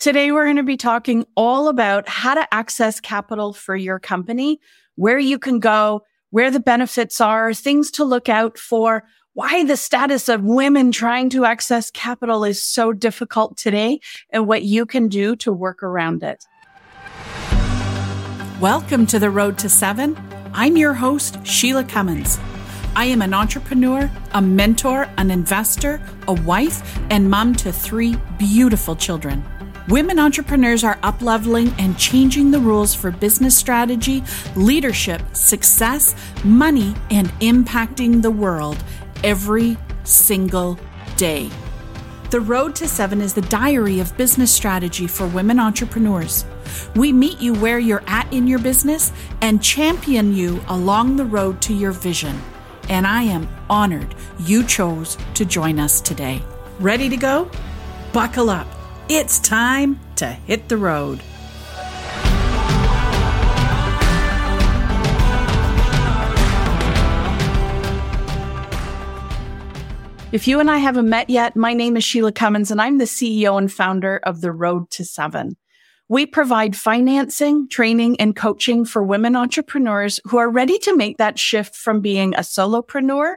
Today, we're going to be talking all about how to access capital for your company, where you can go, where the benefits are, things to look out for, why the status of women trying to access capital is so difficult today, and what you can do to work around it. Welcome to the Road to Seven. I'm your host, Shelagh Cummins. I am an entrepreneur, a mentor, an investor, a wife, and mom to three beautiful children. Women entrepreneurs are upleveling and changing the rules for business strategy, leadership, success, money, and impacting the world every single day. The Road to Seven is the diary of business strategy for women entrepreneurs. We meet you where you're at in your business and champion you along the road to your vision. And I am honored you chose to join us today. Ready to go? Buckle up it's time to hit the road. If you and I haven't met yet, my name is Shelagh Cummins and I'm the CEO and founder of The Road to Seven. We provide financing, training, and coaching for women entrepreneurs who are ready to make that shift from being a solopreneur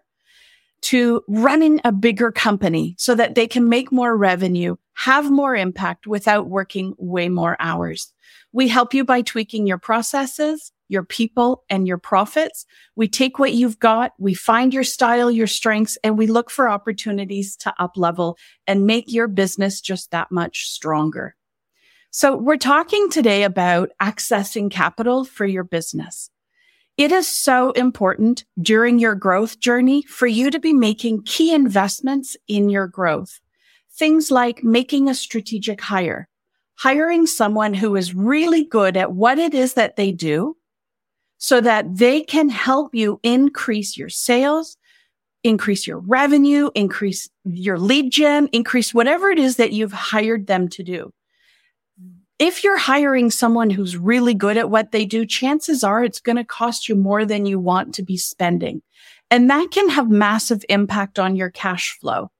to running a bigger company so that they can make more revenue, have more impact without working way more hours. We help you by tweaking your processes, your people and your profits. We take what you've got. We find your style, your strengths, and we look for opportunities to up level and make your business just that much stronger. So we're talking today about accessing capital for your business. It is so important during your growth journey for you to be making key investments in your growth. Things like making a strategic hire, hiring someone who is really good at what it is that they do so that they can help you increase your sales, increase your revenue, increase your lead gen, increase whatever it is that you've hired them to do if you're hiring someone who's really good at what they do, chances are it's going to cost you more than you want to be spending. And that can have massive impact on your cash flow.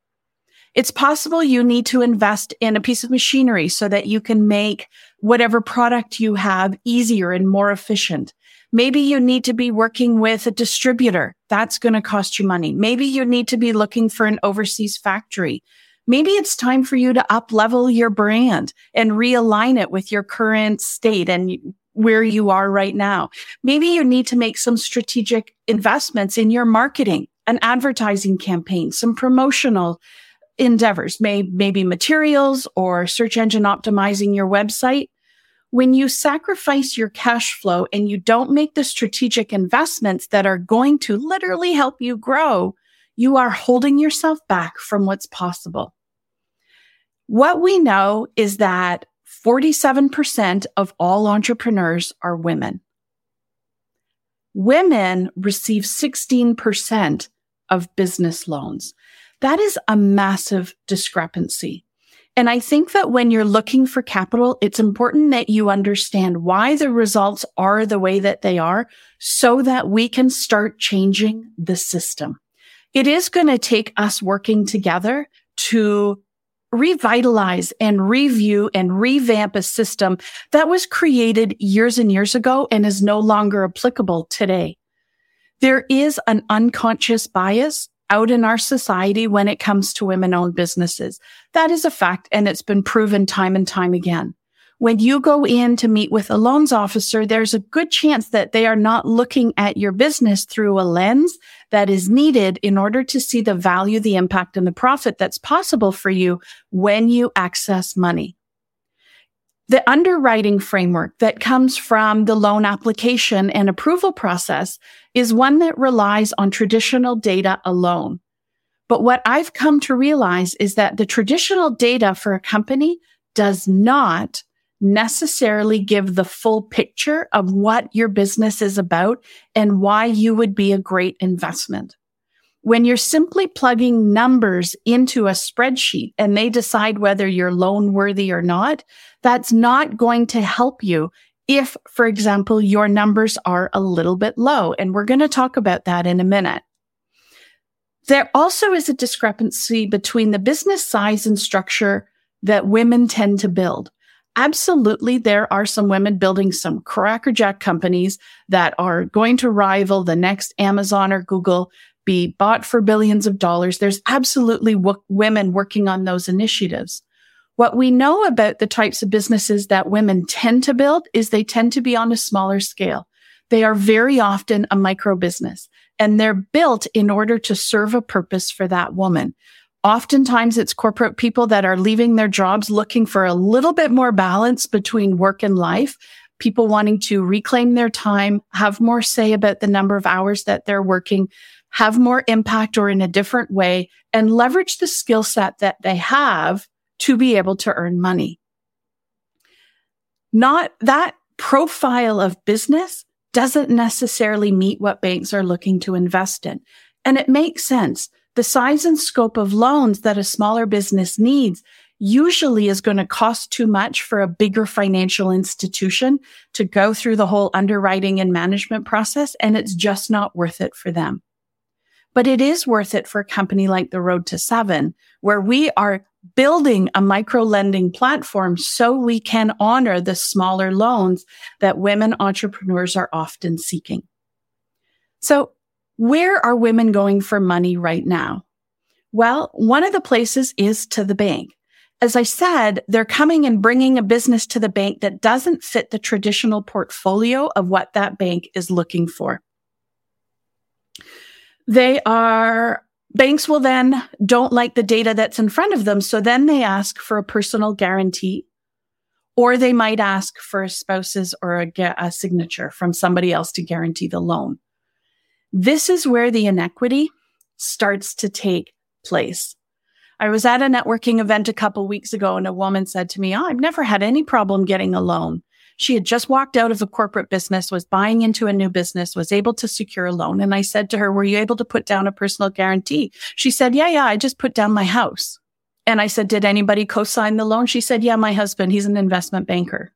It's possible you need to invest in a piece of machinery so that you can make whatever product you have easier and more efficient. Maybe you need to be working with a distributor. That's going to cost you money. Maybe you need to be looking for an overseas factory. Maybe it's time for you to up level your brand and realign it with your current state and where you are right now. Maybe you need to make some strategic investments in your marketing, an advertising campaign, some promotional endeavors, may, maybe materials or search engine optimizing your website. When you sacrifice your cash flow and you don't make the strategic investments that are going to literally help you grow, you are holding yourself back from what's possible. What we know is that 47% of all entrepreneurs are women. Women receive 16% of business loans. That is a massive discrepancy. And I think that when you're looking for capital, it's important that you understand why the results are the way that they are so that we can start changing the system. It is going to take us working together to revitalize and review and revamp a system that was created years and years ago and is no longer applicable today. There is an unconscious bias out in our society when it comes to women owned businesses. That is a fact and it's been proven time and time again when you go in to meet with a loans officer, there's a good chance that they are not looking at your business through a lens that is needed in order to see the value, the impact, and the profit that's possible for you when you access money. The underwriting framework that comes from the loan application and approval process is one that relies on traditional data alone. But what I've come to realize is that the traditional data for a company does not necessarily give the full picture of what your business is about and why you would be a great investment. When you're simply plugging numbers into a spreadsheet and they decide whether you're loan worthy or not, that's not going to help you if, for example, your numbers are a little bit low. And we're going to talk about that in a minute. There also is a discrepancy between the business size and structure that women tend to build. absolutely there are some women building some crackerjack companies that are going to rival the next Amazon or Google, be bought for billions of dollars. There's absolutely women working on those initiatives. What we know about the types of businesses that women tend to build is they tend to be on a smaller scale. They are very often a micro business and they're built in order to serve a purpose for that woman. Oftentimes it's corporate people that are leaving their jobs looking for a little bit more balance between work and life. People wanting to reclaim their time, have more say about the number of hours that they're working, have more impact or in a different way and leverage the skill set that they have to be able to earn money. Not that profile of business doesn't necessarily meet what banks are looking to invest in. And it makes sense the size and scope of loans that a smaller business needs usually is going to cost too much for a bigger financial institution to go through the whole underwriting and management process. And it's just not worth it for them. But it is worth it for a company like the Road to Seven, where we are building a micro lending platform so we can honor the smaller loans that women entrepreneurs are often seeking. So where are women going for money right now? Well, one of the places is to the bank. As I said, they're coming and bringing a business to the bank that doesn't fit the traditional portfolio of what that bank is looking for. They are, banks will then don't like the data that's in front of them. So then they ask for a personal guarantee or they might ask for a spouse's or a, a signature from somebody else to guarantee the loan. This is where the inequity starts to take place. I was at a networking event a couple weeks ago and a woman said to me, oh, I've never had any problem getting a loan. She had just walked out of a corporate business, was buying into a new business, was able to secure a loan. And I said to her, were you able to put down a personal guarantee? She said, yeah, yeah, I just put down my house. And I said, did anybody co-sign the loan? She said, yeah, my husband, he's an investment banker.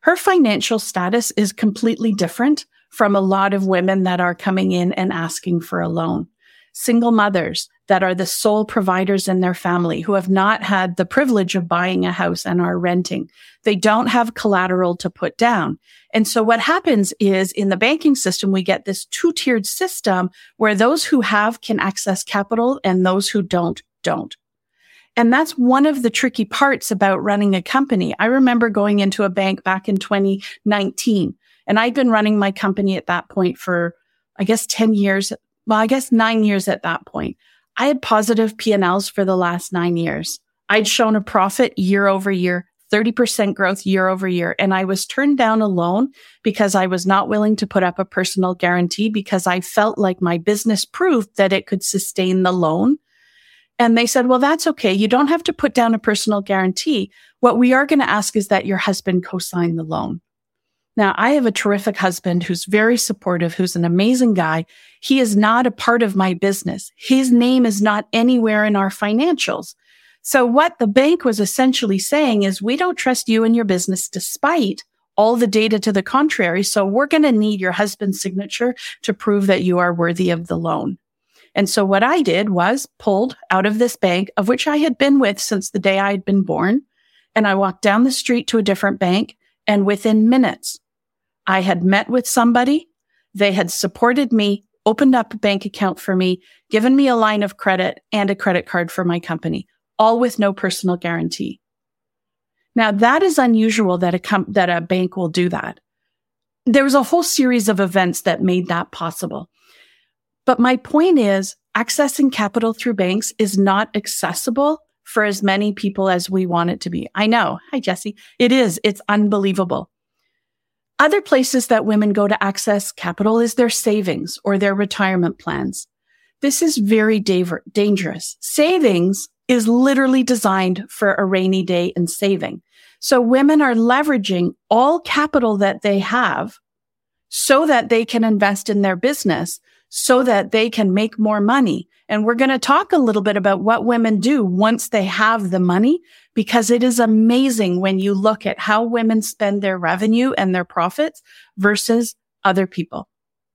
Her financial status is completely different from a lot of women that are coming in and asking for a loan. Single mothers that are the sole providers in their family who have not had the privilege of buying a house and are renting. They don't have collateral to put down. And so what happens is in the banking system, we get this two tiered system where those who have can access capital and those who don't, don't. And that's one of the tricky parts about running a company. I remember going into a bank back in 2019 and I'd been running my company at that point for, I guess, 10 years. Well, I guess nine years at that point. I had positive P&Ls for the last nine years. I'd shown a profit year over year, 30% growth year over year. And I was turned down a loan because I was not willing to put up a personal guarantee because I felt like my business proved that it could sustain the loan. And they said, well, that's okay. You don't have to put down a personal guarantee. What we are going to ask is that your husband co-sign the loan. Now, I have a terrific husband who's very supportive, who's an amazing guy. He is not a part of my business. His name is not anywhere in our financials. So what the bank was essentially saying is we don't trust you and your business despite all the data to the contrary. So we're going to need your husband's signature to prove that you are worthy of the loan. And so what I did was pulled out of this bank of which I had been with since the day I had been born. And I walked down the street to a different bank. And within minutes, I had met with somebody. They had supported me, opened up a bank account for me, given me a line of credit and a credit card for my company, all with no personal guarantee. Now that is unusual that a com- that a bank will do that. There was a whole series of events that made that possible. But my point is accessing capital through banks is not accessible for as many people as we want it to be. I know. Hi, Jesse. It is. It's unbelievable. Other places that women go to access capital is their savings or their retirement plans. This is very da- dangerous. Savings is literally designed for a rainy day and saving. So women are leveraging all capital that they have so that they can invest in their business so that they can make more money. And we're going to talk a little bit about what women do once they have the money, because it is amazing when you look at how women spend their revenue and their profits versus other people.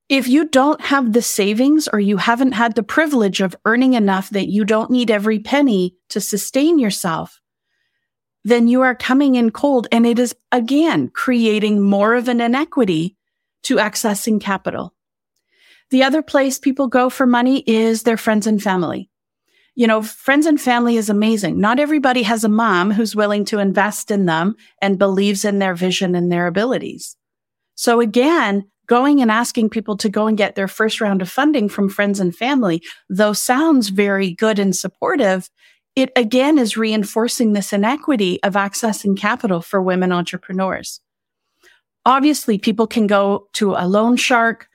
If you don't have the savings or you haven't had the privilege of earning enough that you don't need every penny to sustain yourself, then you are coming in cold and it is again creating more of an inequity to accessing capital. The other place people go for money is their friends and family. You know, friends and family is amazing. Not everybody has a mom who's willing to invest in them and believes in their vision and their abilities. So again, going and asking people to go and get their first round of funding from friends and family, though sounds very good and supportive, it again is reinforcing this inequity of accessing capital for women entrepreneurs. Obviously, people can go to a loan shark.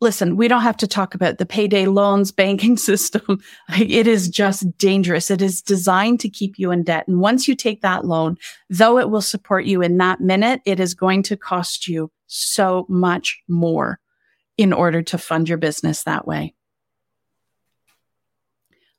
Listen, we don't have to talk about the payday loans banking system. it is just dangerous. It is designed to keep you in debt. And once you take that loan, though it will support you in that minute, it is going to cost you so much more in order to fund your business that way.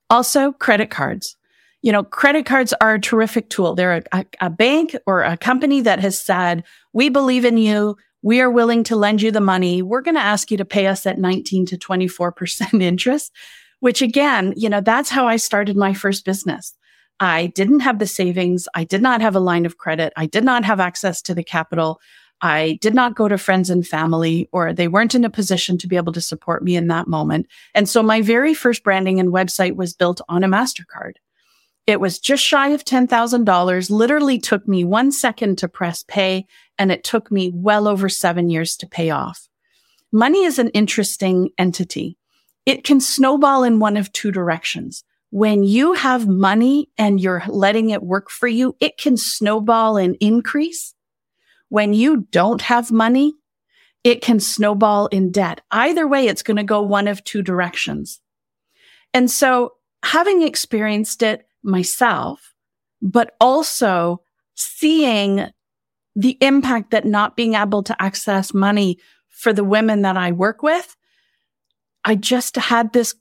Also, credit cards you know, credit cards are a terrific tool. They're a, a, bank or a company that has said, we believe in you. We are willing to lend you the money. We're going to ask you to pay us at 19 to 24% interest, which again, you know, that's how I started my first business. I didn't have the savings. I did not have a line of credit. I did not have access to the capital. I did not go to friends and family or they weren't in a position to be able to support me in that moment. And so my very first branding and website was built on a MasterCard. It was just shy of $10,000, literally took me one second to press pay, and it took me well over seven years to pay off. Money is an interesting entity. It can snowball in one of two directions. When you have money and you're letting it work for you, it can snowball and increase. When you don't have money, it can snowball in debt. Either way, it's going to go one of two directions. And so having experienced it, myself, but also seeing the impact that not being able to access money for the women that I work with. I just had this.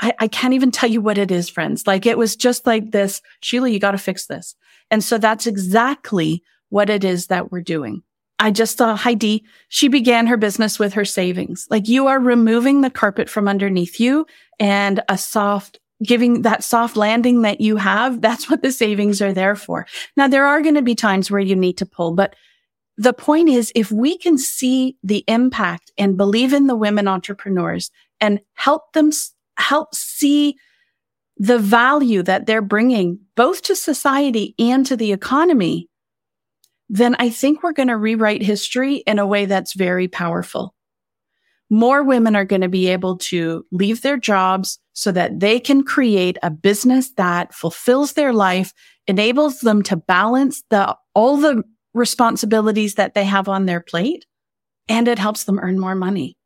I, I can't even tell you what it is, friends. Like it was just like this, Shelagh, you got to fix this. And so that's exactly what it is that we're doing. I just saw Heidi. She began her business with her savings. Like you are removing the carpet from underneath you and a soft giving that soft landing that you have, that's what the savings are there for. Now, there are going to be times where you need to pull, but the point is, if we can see the impact and believe in the women entrepreneurs and help them, help see the value that they're bringing both to society and to the economy, then I think we're going to rewrite history in a way that's very powerful more women are going to be able to leave their jobs so that they can create a business that fulfills their life, enables them to balance the, all the responsibilities that they have on their plate, and it helps them earn more money.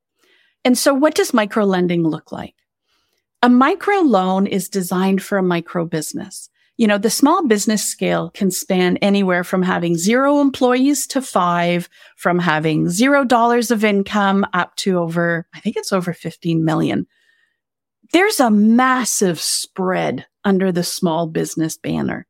And so what does micro lending look like? A micro loan is designed for a micro business you know, the small business scale can span anywhere from having zero employees to five, from having zero dollars of income up to over, I think it's over 15 million. There's a massive spread under the small business banner.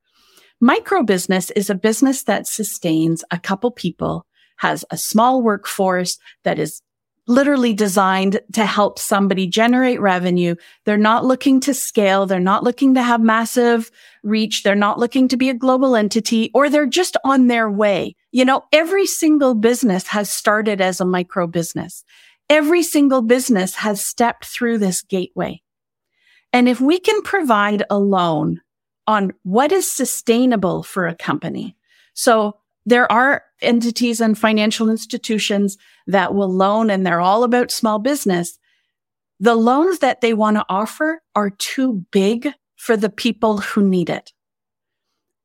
Micro business is a business that sustains a couple people, has a small workforce that is literally designed to help somebody generate revenue. They're not looking to scale. They're not looking to have massive reach. They're not looking to be a global entity or they're just on their way. You know, every single business has started as a micro business. Every single business has stepped through this gateway. And if we can provide a loan on what is sustainable for a company. So there are entities and financial institutions that will loan and they're all about small business. The loans that they want to offer are too big for the people who need it.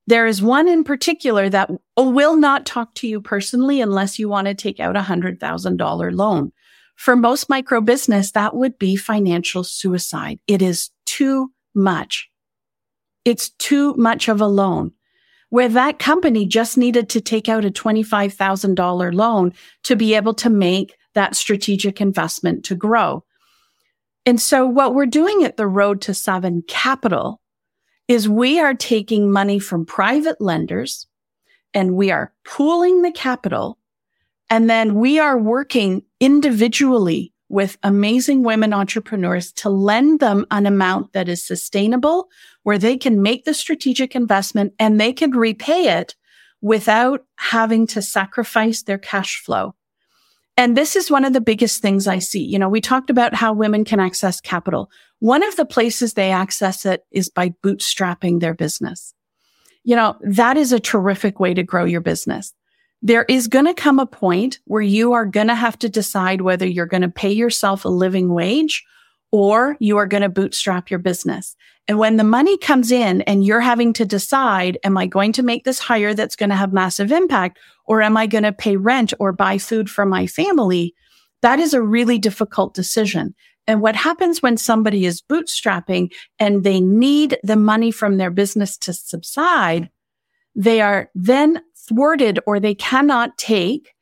There is one in particular that will not talk to you personally unless you want to take out a hundred thousand dollar loan. For most micro business, that would be financial suicide. It is too much. It's too much of a loan where that company just needed to take out a $25,000 loan to be able to make that strategic investment to grow. And so what we're doing at the Road to Seven Capital is we are taking money from private lenders and we are pooling the capital. And then we are working individually with amazing women entrepreneurs to lend them an amount that is sustainable, where they can make the strategic investment and they can repay it without having to sacrifice their cash flow. And this is one of the biggest things I see. You know, we talked about how women can access capital. One of the places they access it is by bootstrapping their business. You know, that is a terrific way to grow your business. There is going to come a point where you are going to have to decide whether you're going to pay yourself a living wage or you are going to bootstrap your business. And when the money comes in and you're having to decide, am I going to make this hire that's going to have massive impact or am I going to pay rent or buy food for my family? That is a really difficult decision. And what happens when somebody is bootstrapping and they need the money from their business to subside, they are then thwarted or they cannot take,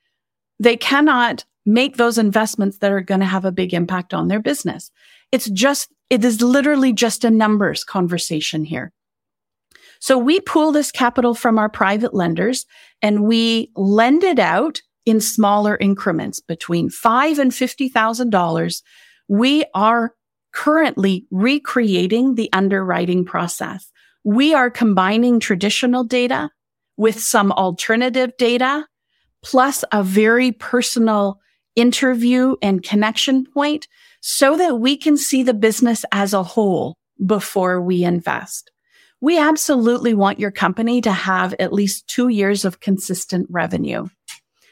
they cannot make those investments that are going to have a big impact on their business. It's just, it is literally just a numbers conversation here. So we pool this capital from our private lenders and we lend it out in smaller increments between five and $50,000. We are currently recreating the underwriting process. We are combining traditional data with some alternative data plus a very personal interview and connection point so that we can see the business as a whole before we invest. We absolutely want your company to have at least two years of consistent revenue.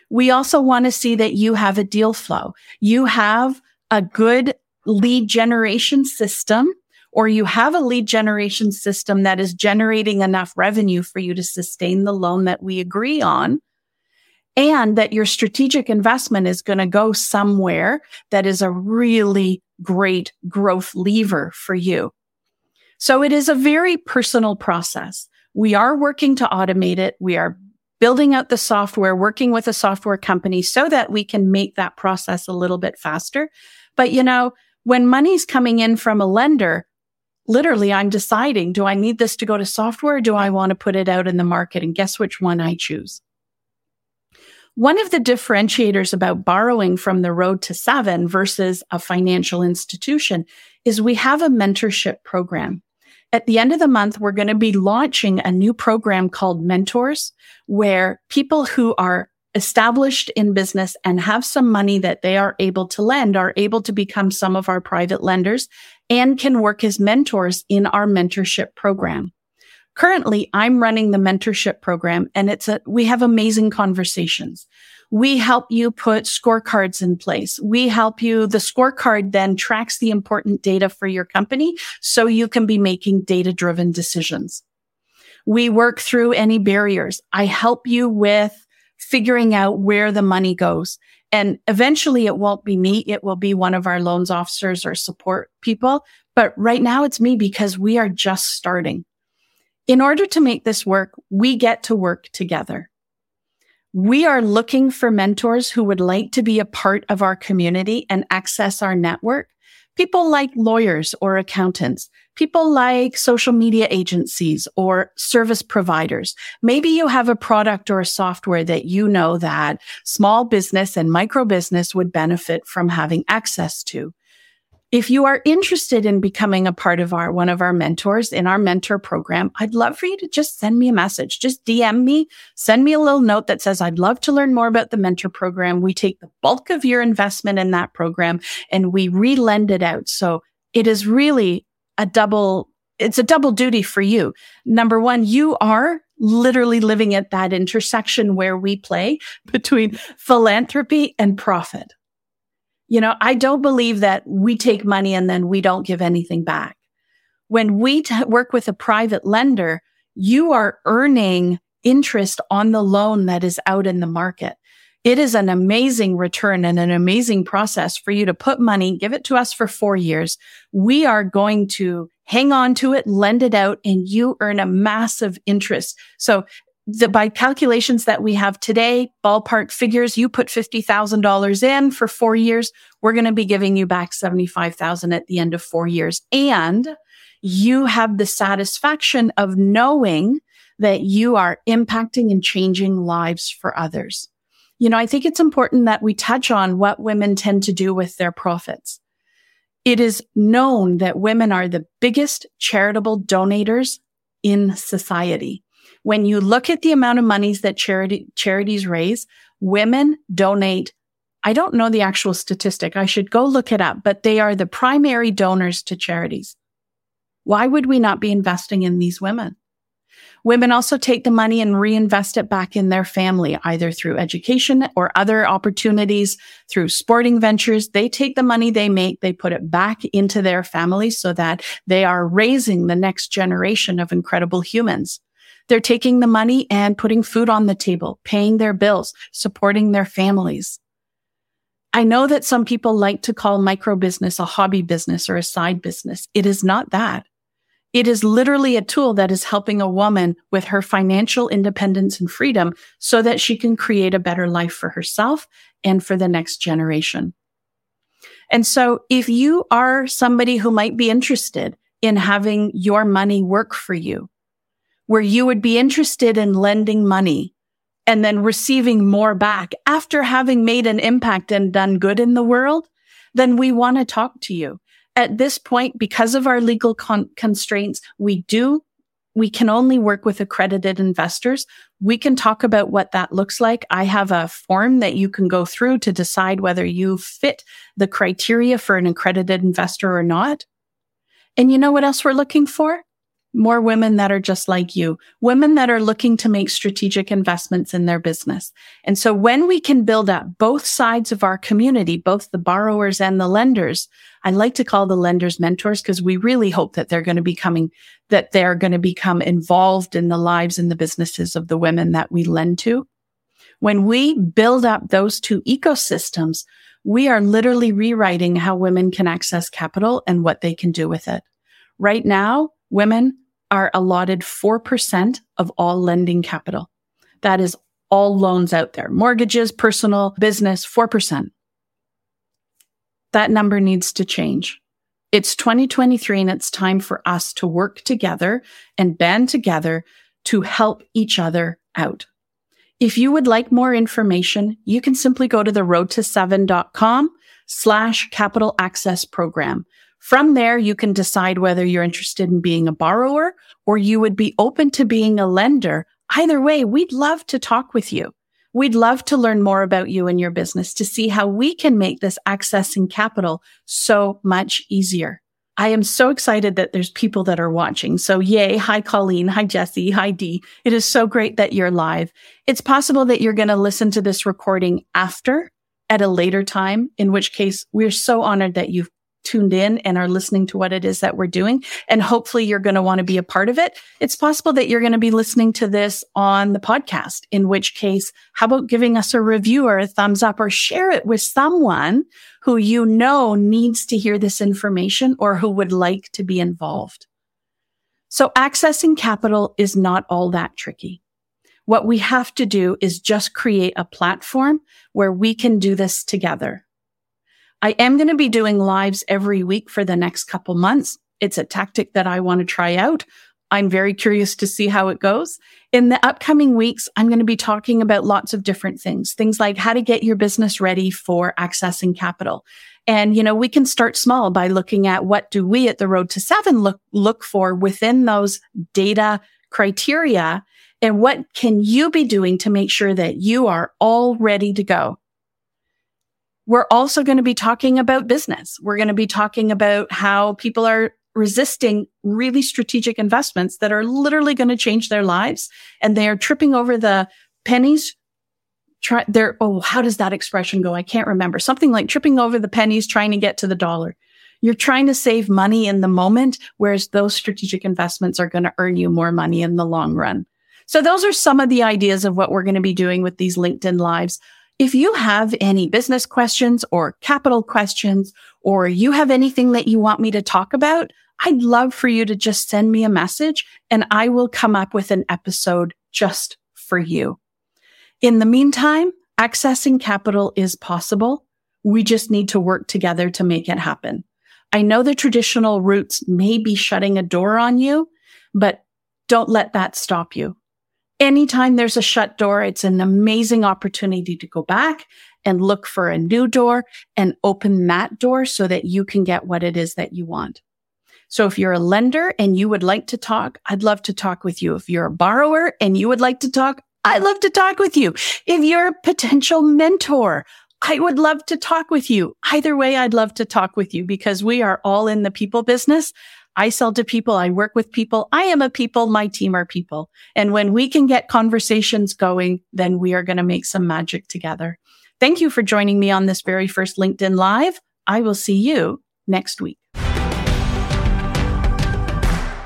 We also want to see that you have a deal flow. You have a good lead generation system or you have a lead generation system that is generating enough revenue for you to sustain the loan that we agree on and that your strategic investment is going to go somewhere that is a really great growth lever for you. So it is a very personal process. We are working to automate it. We are building out the software, working with a software company so that we can make that process a little bit faster. But you know, when money's coming in from a lender, literally I'm deciding, do I need this to go to software? or do I want to put it out in the market? And guess which one I choose? One of the differentiators about borrowing from the road to seven versus a financial institution is we have a mentorship program. At the end of the month, we're going to be launching a new program called Mentors, where people who are established in business and have some money that they are able to lend are able to become some of our private lenders and can work as mentors in our mentorship program. Currently, I'm running the mentorship program and it's a, we have amazing conversations. We help you put scorecards in place. We help you. The scorecard then tracks the important data for your company so you can be making data driven decisions. We work through any barriers. I help you with figuring out where the money goes. And eventually it won't be me. It will be one of our loans officers or support people. But right now it's me because we are just starting. In order to make this work, we get to work together. We are looking for mentors who would like to be a part of our community and access our network. People like lawyers or accountants, people like social media agencies or service providers. Maybe you have a product or a software that you know that small business and micro business would benefit from having access to. If you are interested in becoming a part of our, one of our mentors in our mentor program, I'd love for you to just send me a message. Just DM me, send me a little note that says, I'd love to learn more about the mentor program. We take the bulk of your investment in that program and we relend it out. So it is really a double, it's a double duty for you. Number one, you are literally living at that intersection where we play between philanthropy and profit. You know, I don't believe that we take money and then we don't give anything back. When we t- work with a private lender, you are earning interest on the loan that is out in the market. It is an amazing return and an amazing process for you to put money, give it to us for four years. We are going to hang on to it, lend it out, and you earn a massive interest. So the, by calculations that we have today, ballpark figures, you put $50,000 in for four years. We're going to be giving you back 75,000 at the end of four years. And you have the satisfaction of knowing that you are impacting and changing lives for others. You know, I think it's important that we touch on what women tend to do with their profits. It is known that women are the biggest charitable donators in society. When you look at the amount of monies that charity, charities raise, women donate. I don't know the actual statistic. I should go look it up, but they are the primary donors to charities. Why would we not be investing in these women? Women also take the money and reinvest it back in their family, either through education or other opportunities through sporting ventures. They take the money they make, they put it back into their family so that they are raising the next generation of incredible humans. They're taking the money and putting food on the table, paying their bills, supporting their families. I know that some people like to call micro business a hobby business or a side business. It is not that. It is literally a tool that is helping a woman with her financial independence and freedom so that she can create a better life for herself and for the next generation. And so if you are somebody who might be interested in having your money work for you, where you would be interested in lending money and then receiving more back after having made an impact and done good in the world, then we want to talk to you. At this point, because of our legal con- constraints, we do, we can only work with accredited investors. We can talk about what that looks like. I have a form that you can go through to decide whether you fit the criteria for an accredited investor or not. And you know what else we're looking for? More women that are just like you, women that are looking to make strategic investments in their business. And so when we can build up both sides of our community, both the borrowers and the lenders, I like to call the lenders mentors because we really hope that they're going to be coming, that they're going to become involved in the lives and the businesses of the women that we lend to. When we build up those two ecosystems, we are literally rewriting how women can access capital and what they can do with it. Right now, women are allotted 4% of all lending capital. That is all loans out there, mortgages, personal, business, 4%. That number needs to change. It's 2023 and it's time for us to work together and band together to help each other out. If you would like more information, you can simply go to the road to seven.com slash capital access program. From there, you can decide whether you're interested in being a borrower or you would be open to being a lender. Either way, we'd love to talk with you. We'd love to learn more about you and your business to see how we can make this accessing capital so much easier. I am so excited that there's people that are watching. So yay. Hi, Colleen. Hi, Jesse. Hi, Dee. It is so great that you're live. It's possible that you're going to listen to this recording after at a later time, in which case we're so honored that you've tuned in and are listening to what it is that we're doing. And hopefully you're going to want to be a part of it. It's possible that you're going to be listening to this on the podcast, in which case, how about giving us a review or a thumbs up or share it with someone who you know needs to hear this information or who would like to be involved. So accessing capital is not all that tricky. What we have to do is just create a platform where we can do this together. I am going to be doing lives every week for the next couple months. It's a tactic that I want to try out. I'm very curious to see how it goes. In the upcoming weeks, I'm going to be talking about lots of different things, things like how to get your business ready for accessing capital. And, you know, we can start small by looking at what do we at the road to seven look, look for within those data criteria and what can you be doing to make sure that you are all ready to go we're also going to be talking about business. We're going to be talking about how people are resisting really strategic investments that are literally going to change their lives and they are tripping over the pennies. Try they're, oh, how does that expression go? I can't remember. Something like tripping over the pennies trying to get to the dollar. You're trying to save money in the moment, whereas those strategic investments are going to earn you more money in the long run. So those are some of the ideas of what we're going to be doing with these LinkedIn lives. If you have any business questions or capital questions, or you have anything that you want me to talk about, I'd love for you to just send me a message and I will come up with an episode just for you. In the meantime, accessing capital is possible. We just need to work together to make it happen. I know the traditional routes may be shutting a door on you, but don't let that stop you. Anytime there's a shut door, it's an amazing opportunity to go back and look for a new door and open that door so that you can get what it is that you want. So if you're a lender and you would like to talk, I'd love to talk with you. If you're a borrower and you would like to talk, I'd love to talk with you. If you're a potential mentor, I would love to talk with you. Either way, I'd love to talk with you because we are all in the people business. I sell to people. I work with people. I am a people. My team are people. And when we can get conversations going, then we are going to make some magic together. Thank you for joining me on this very first LinkedIn Live. I will see you next week.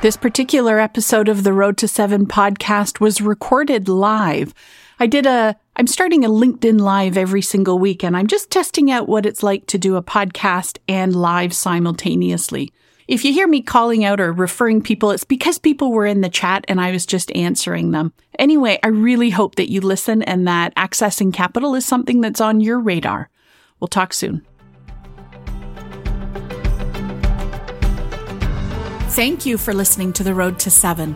This particular episode of the Road to Seven podcast was recorded live. I did a, I'm starting a LinkedIn Live every single week, and I'm just testing out what it's like to do a podcast and live simultaneously. If you hear me calling out or referring people, it's because people were in the chat and I was just answering them. Anyway, I really hope that you listen and that accessing capital is something that's on your radar. We'll talk soon. Thank you for listening to The Road to Seven.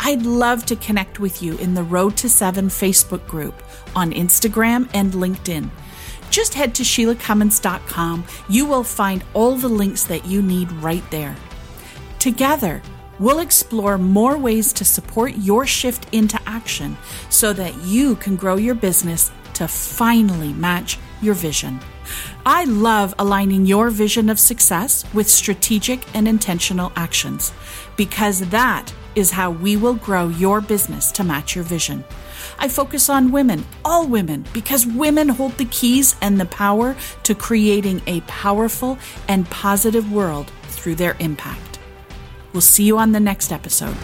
I'd love to connect with you in the Road to Seven Facebook group on Instagram and LinkedIn. Just head to ShelaghCummins.com. You will find all the links that you need right there. Together, we'll explore more ways to support your shift into action so that you can grow your business to finally match your vision. I love aligning your vision of success with strategic and intentional actions because that is how we will grow your business to match your vision. I focus on women, all women, because women hold the keys and the power to creating a powerful and positive world through their impact. We'll see you on the next episode.